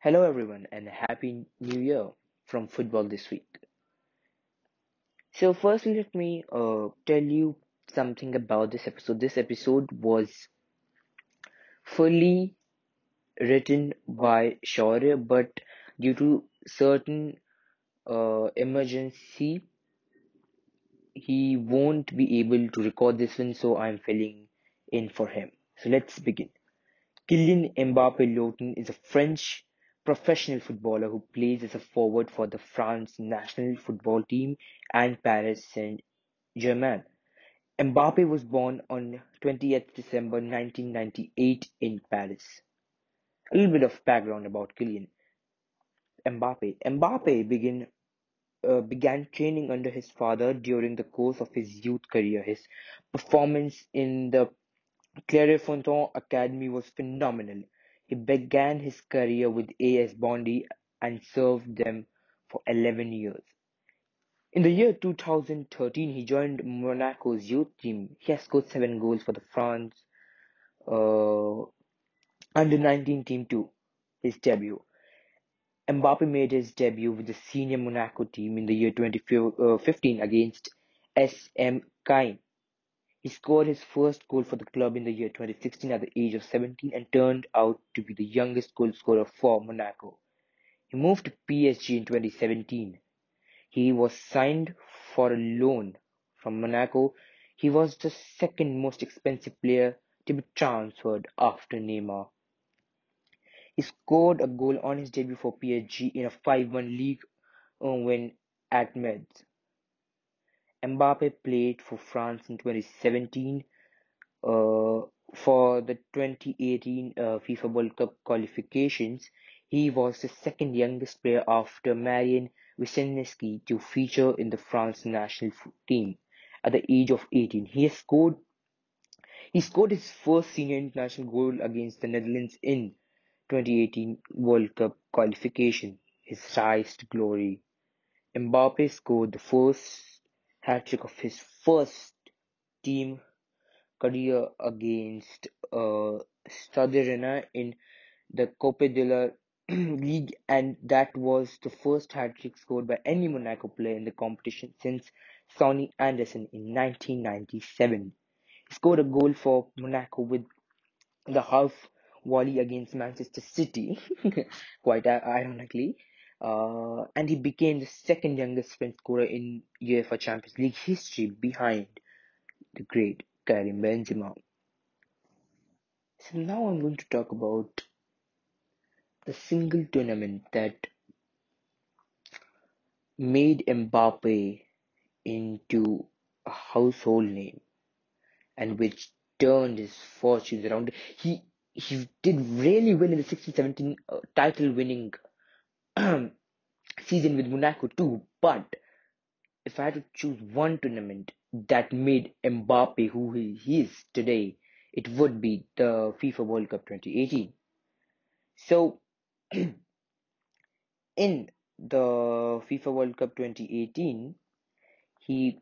Hello, everyone, and Happy New Year from Football This Week. So, first, let me uh, tell you something about this episode. This episode was fully written by Shaurya, but due to certain uh, emergency, he won't be able to record this one, so I'm filling in for him. So, let's begin. Kylian Mbappe Lottin is a French professional footballer who plays as a forward for the France national football team and Paris Saint-Germain. Mbappe was born on 20th December 1998 in Paris. A little bit of background about Kylian Mbappe. Mbappe began uh, began training under his father during the course of his youth career. His performance in the Clairefontaine Academy was phenomenal. He began his career with AS Bondy and served them for 11 years. In the year 2013, he joined Monaco's youth team. He has scored seven goals for the France uh, under 19 team too, his debut. Mbappe made his debut with the senior Monaco team in the year 2015 against SM Caen. He scored his first goal for the club in the year 2016 at the age of 17 and turned out to be the youngest goal scorer for Monaco. He moved to PSG in 2017. He was signed for a loan from Monaco. He was the second most expensive player to be transferred after Neymar. He scored a goal on his debut for PSG in a 5-1 league uh, win at Metz. Mbappe played for France in 2017 uh, for the 2018 uh, FIFA World Cup qualifications. He was the second youngest player after Marian Wisniewski to feature in the France national team at the age of 18. He scored he scored his first senior international goal against the Netherlands in 2018 World Cup qualification, his rise to glory. Mbappe scored the first hat-trick of his first team career against uh, Stade in the Coupe de la Ligue and that was the first hat-trick scored by any Monaco player in the competition since Sonny Anderson in 1997. He scored a goal for Monaco with the half volley against Manchester City, quite ironically, uh, and he became the second youngest French scorer in UEFA Champions League history behind the great Karim Benzema. So now I'm going to talk about the single tournament that made Mbappe into a household name and which turned his fortunes around. He he did really well in the 16-17 uh, title winning season with Monaco too. But if I had to choose one tournament that made Mbappe who he is today, it would be the FIFA World Cup 2018. So, in the FIFA World Cup 2018, he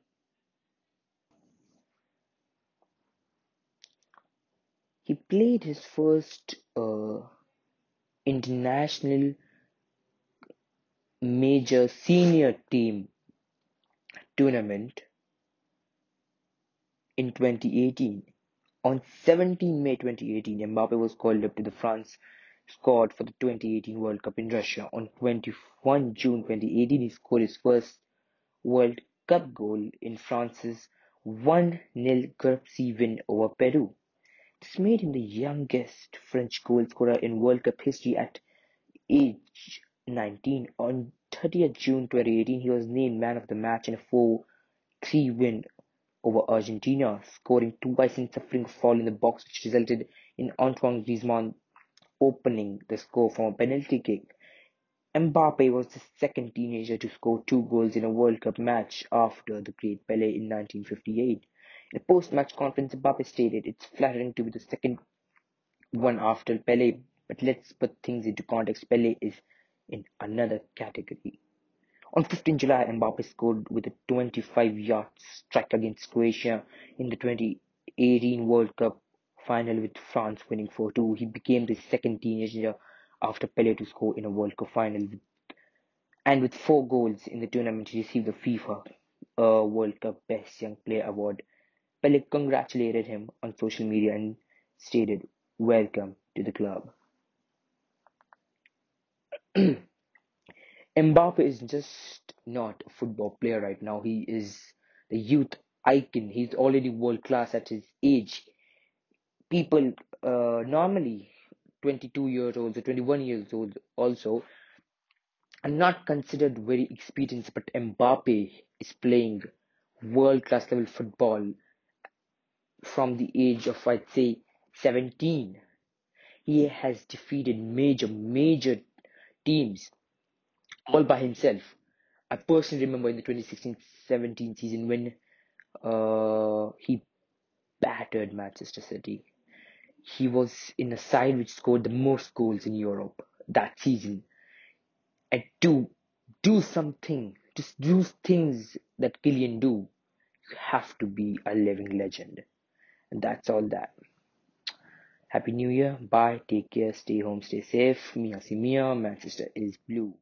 he played his first uh, international major senior team tournament in 2018. On 17 May 2018, Mbappe was called up to the France squad for the 2018 World Cup in Russia. On 21 June 2018, he scored his first World Cup goal in France's 1-0 Group C win over Peru. This made him the youngest French goal scorer in World Cup history at age 19. On 30th June 2018, he was named man of the match in a 4-3 win over Argentina, scoring twice and suffering a foul in the box which resulted in Antoine Griezmann opening the score from a penalty kick. Mbappe was the second teenager to score two goals in a World Cup match after the great Pele in 1958. In a post-match conference, Mbappe stated, It's flattering to be the second one after Pele, but let's put things into context. Pele is in another category. On 15 July, Mbappe scored with a 25-yard strike against Croatia in the 2018 World Cup final with France winning 4-2. He became the second teenager after Pele to score in a World Cup final. And with four goals in the tournament, he received the FIFA uh, World Cup Best Young Player award. Pele congratulated him on social media and stated, Welcome to the club. Mbappe is just not a football player right now. He is the youth icon. He's already world class at his age. People uh, normally 22 years old or 21 years old also are not considered very experienced, but Mbappe is playing world class level football from the age of I'd say 17. He has defeated major, major teams all by himself. I personally remember in the 2016-17 season when uh, he battered Manchester City. He was in a side which scored the most goals in Europe that season. And to do something, to do things that Kylian do, you have to be a living legend. And that's all that. Happy New Year. Bye. Take care. Stay home. Stay safe. Mia si Mia. Manchester is blue.